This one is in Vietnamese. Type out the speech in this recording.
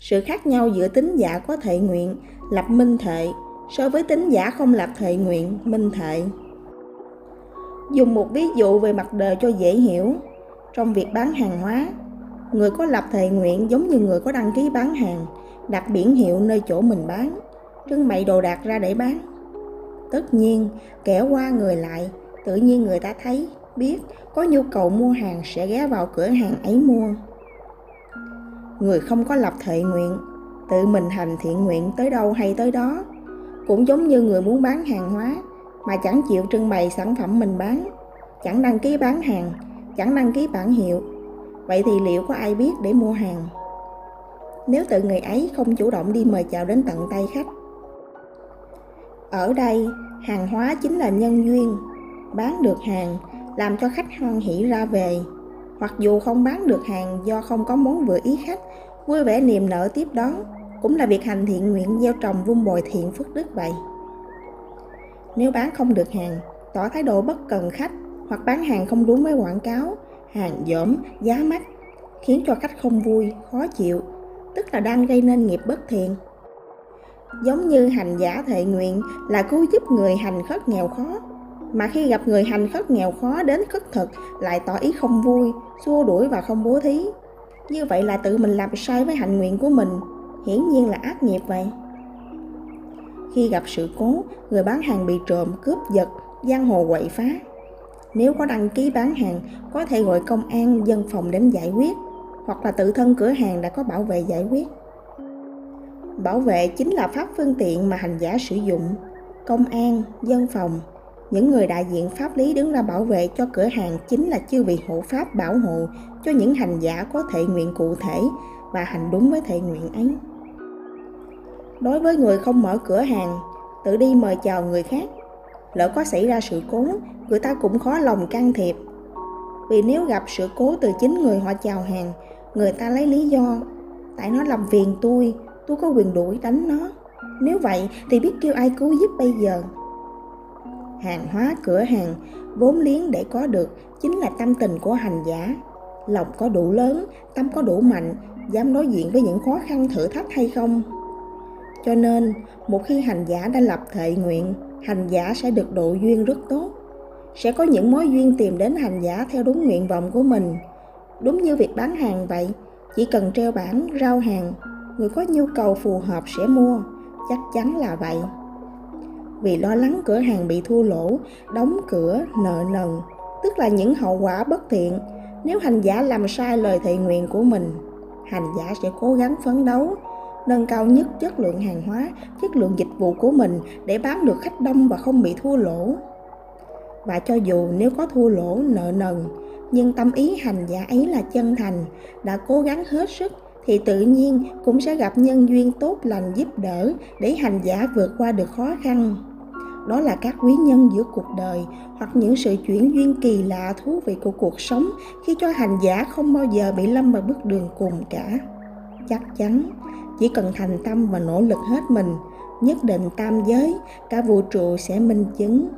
sự khác nhau giữa tín giả có thệ nguyện, lập minh thệ, so với tín giả không lập thệ nguyện, minh thệ. Dùng một ví dụ về mặt đời cho dễ hiểu. Trong việc bán hàng hóa, người có lập thệ nguyện giống như người có đăng ký bán hàng, đặt biển hiệu nơi chỗ mình bán, trưng bày đồ đạc ra để bán. Tất nhiên, kẻ qua người lại, tự nhiên người ta thấy, biết có nhu cầu mua hàng sẽ ghé vào cửa hàng ấy mua người không có lập thệ nguyện, tự mình hành thiện nguyện tới đâu hay tới đó. Cũng giống như người muốn bán hàng hóa, mà chẳng chịu trưng bày sản phẩm mình bán. Chẳng đăng ký bán hàng, chẳng đăng ký bản hiệu. Vậy thì liệu có ai biết để mua hàng? Nếu tự người ấy không chủ động đi mời chào đến tận tay khách. Ở đây, hàng hóa chính là nhân duyên. Bán được hàng, làm cho khách hoan hỉ ra về hoặc dù không bán được hàng do không có món vừa ý khách, vui vẻ niềm nở tiếp đón cũng là việc hành thiện nguyện gieo trồng vun bồi thiện phước đức vậy. Nếu bán không được hàng, tỏ thái độ bất cần khách hoặc bán hàng không đúng với quảng cáo, hàng dởm, giá mắc, khiến cho khách không vui, khó chịu, tức là đang gây nên nghiệp bất thiện. Giống như hành giả thệ nguyện là cứu giúp người hành khất nghèo khó mà khi gặp người hành khất nghèo khó đến khất thực, lại tỏ ý không vui, xua đuổi và không bố thí. Như vậy là tự mình làm sai với hạnh nguyện của mình. Hiển nhiên là ác nghiệp vậy. Khi gặp sự cố, người bán hàng bị trộm, cướp giật, giang hồ quậy phá. Nếu có đăng ký bán hàng, có thể gọi công an, dân phòng đến giải quyết, hoặc là tự thân cửa hàng đã có bảo vệ giải quyết. Bảo vệ chính là pháp phương tiện mà hành giả sử dụng. Công an, dân phòng những người đại diện pháp lý đứng ra bảo vệ cho cửa hàng chính là chư vị hộ pháp bảo hộ cho những hành giả có thể nguyện cụ thể và hành đúng với thể nguyện ấy. Đối với người không mở cửa hàng, tự đi mời chào người khác. Lỡ có xảy ra sự cố, người ta cũng khó lòng can thiệp. Vì nếu gặp sự cố từ chính người họ chào hàng, người ta lấy lý do, tại nó làm phiền tôi tôi có quyền đuổi đánh nó. Nếu vậy thì biết kêu ai cứu giúp bây giờ? Hàng hóa, cửa hàng, vốn liếng để có được chính là tâm tình của hành giả. Lòng có đủ lớn, tâm có đủ mạnh, dám đối diện với những khó khăn, thử thách hay không? Cho nên, một khi hành giả đã lập thệ nguyện, hành giả sẽ được độ duyên rất tốt. Sẽ có những mối duyên tìm đến hành giả theo đúng nguyện vọng của mình. Đúng như việc bán hàng vậy, chỉ cần treo bảng rau hàng, người có nhu cầu phù hợp sẽ mua. Chắc chắn là vậy vì lo lắng cửa hàng bị thua lỗ, đóng cửa, nợ nần, tức là những hậu quả bất thiện. Nếu hành giả làm sai lời thị nguyện của mình, hành giả sẽ cố gắng phấn đấu, nâng cao nhất chất lượng hàng hóa, chất lượng dịch vụ của mình để bán được khách đông và không bị thua lỗ. Và cho dù nếu có thua lỗ, nợ nần, nhưng tâm ý hành giả ấy là chân thành, đã cố gắng hết sức, thì tự nhiên cũng sẽ gặp nhân duyên tốt lành giúp đỡ để hành giả vượt qua được khó khăn đó là các quý nhân giữa cuộc đời hoặc những sự chuyển duyên kỳ lạ thú vị của cuộc sống khi cho hành giả không bao giờ bị lâm vào bước đường cùng cả. Chắc chắn, chỉ cần thành tâm và nỗ lực hết mình, nhất định tam giới, cả vũ trụ sẽ minh chứng.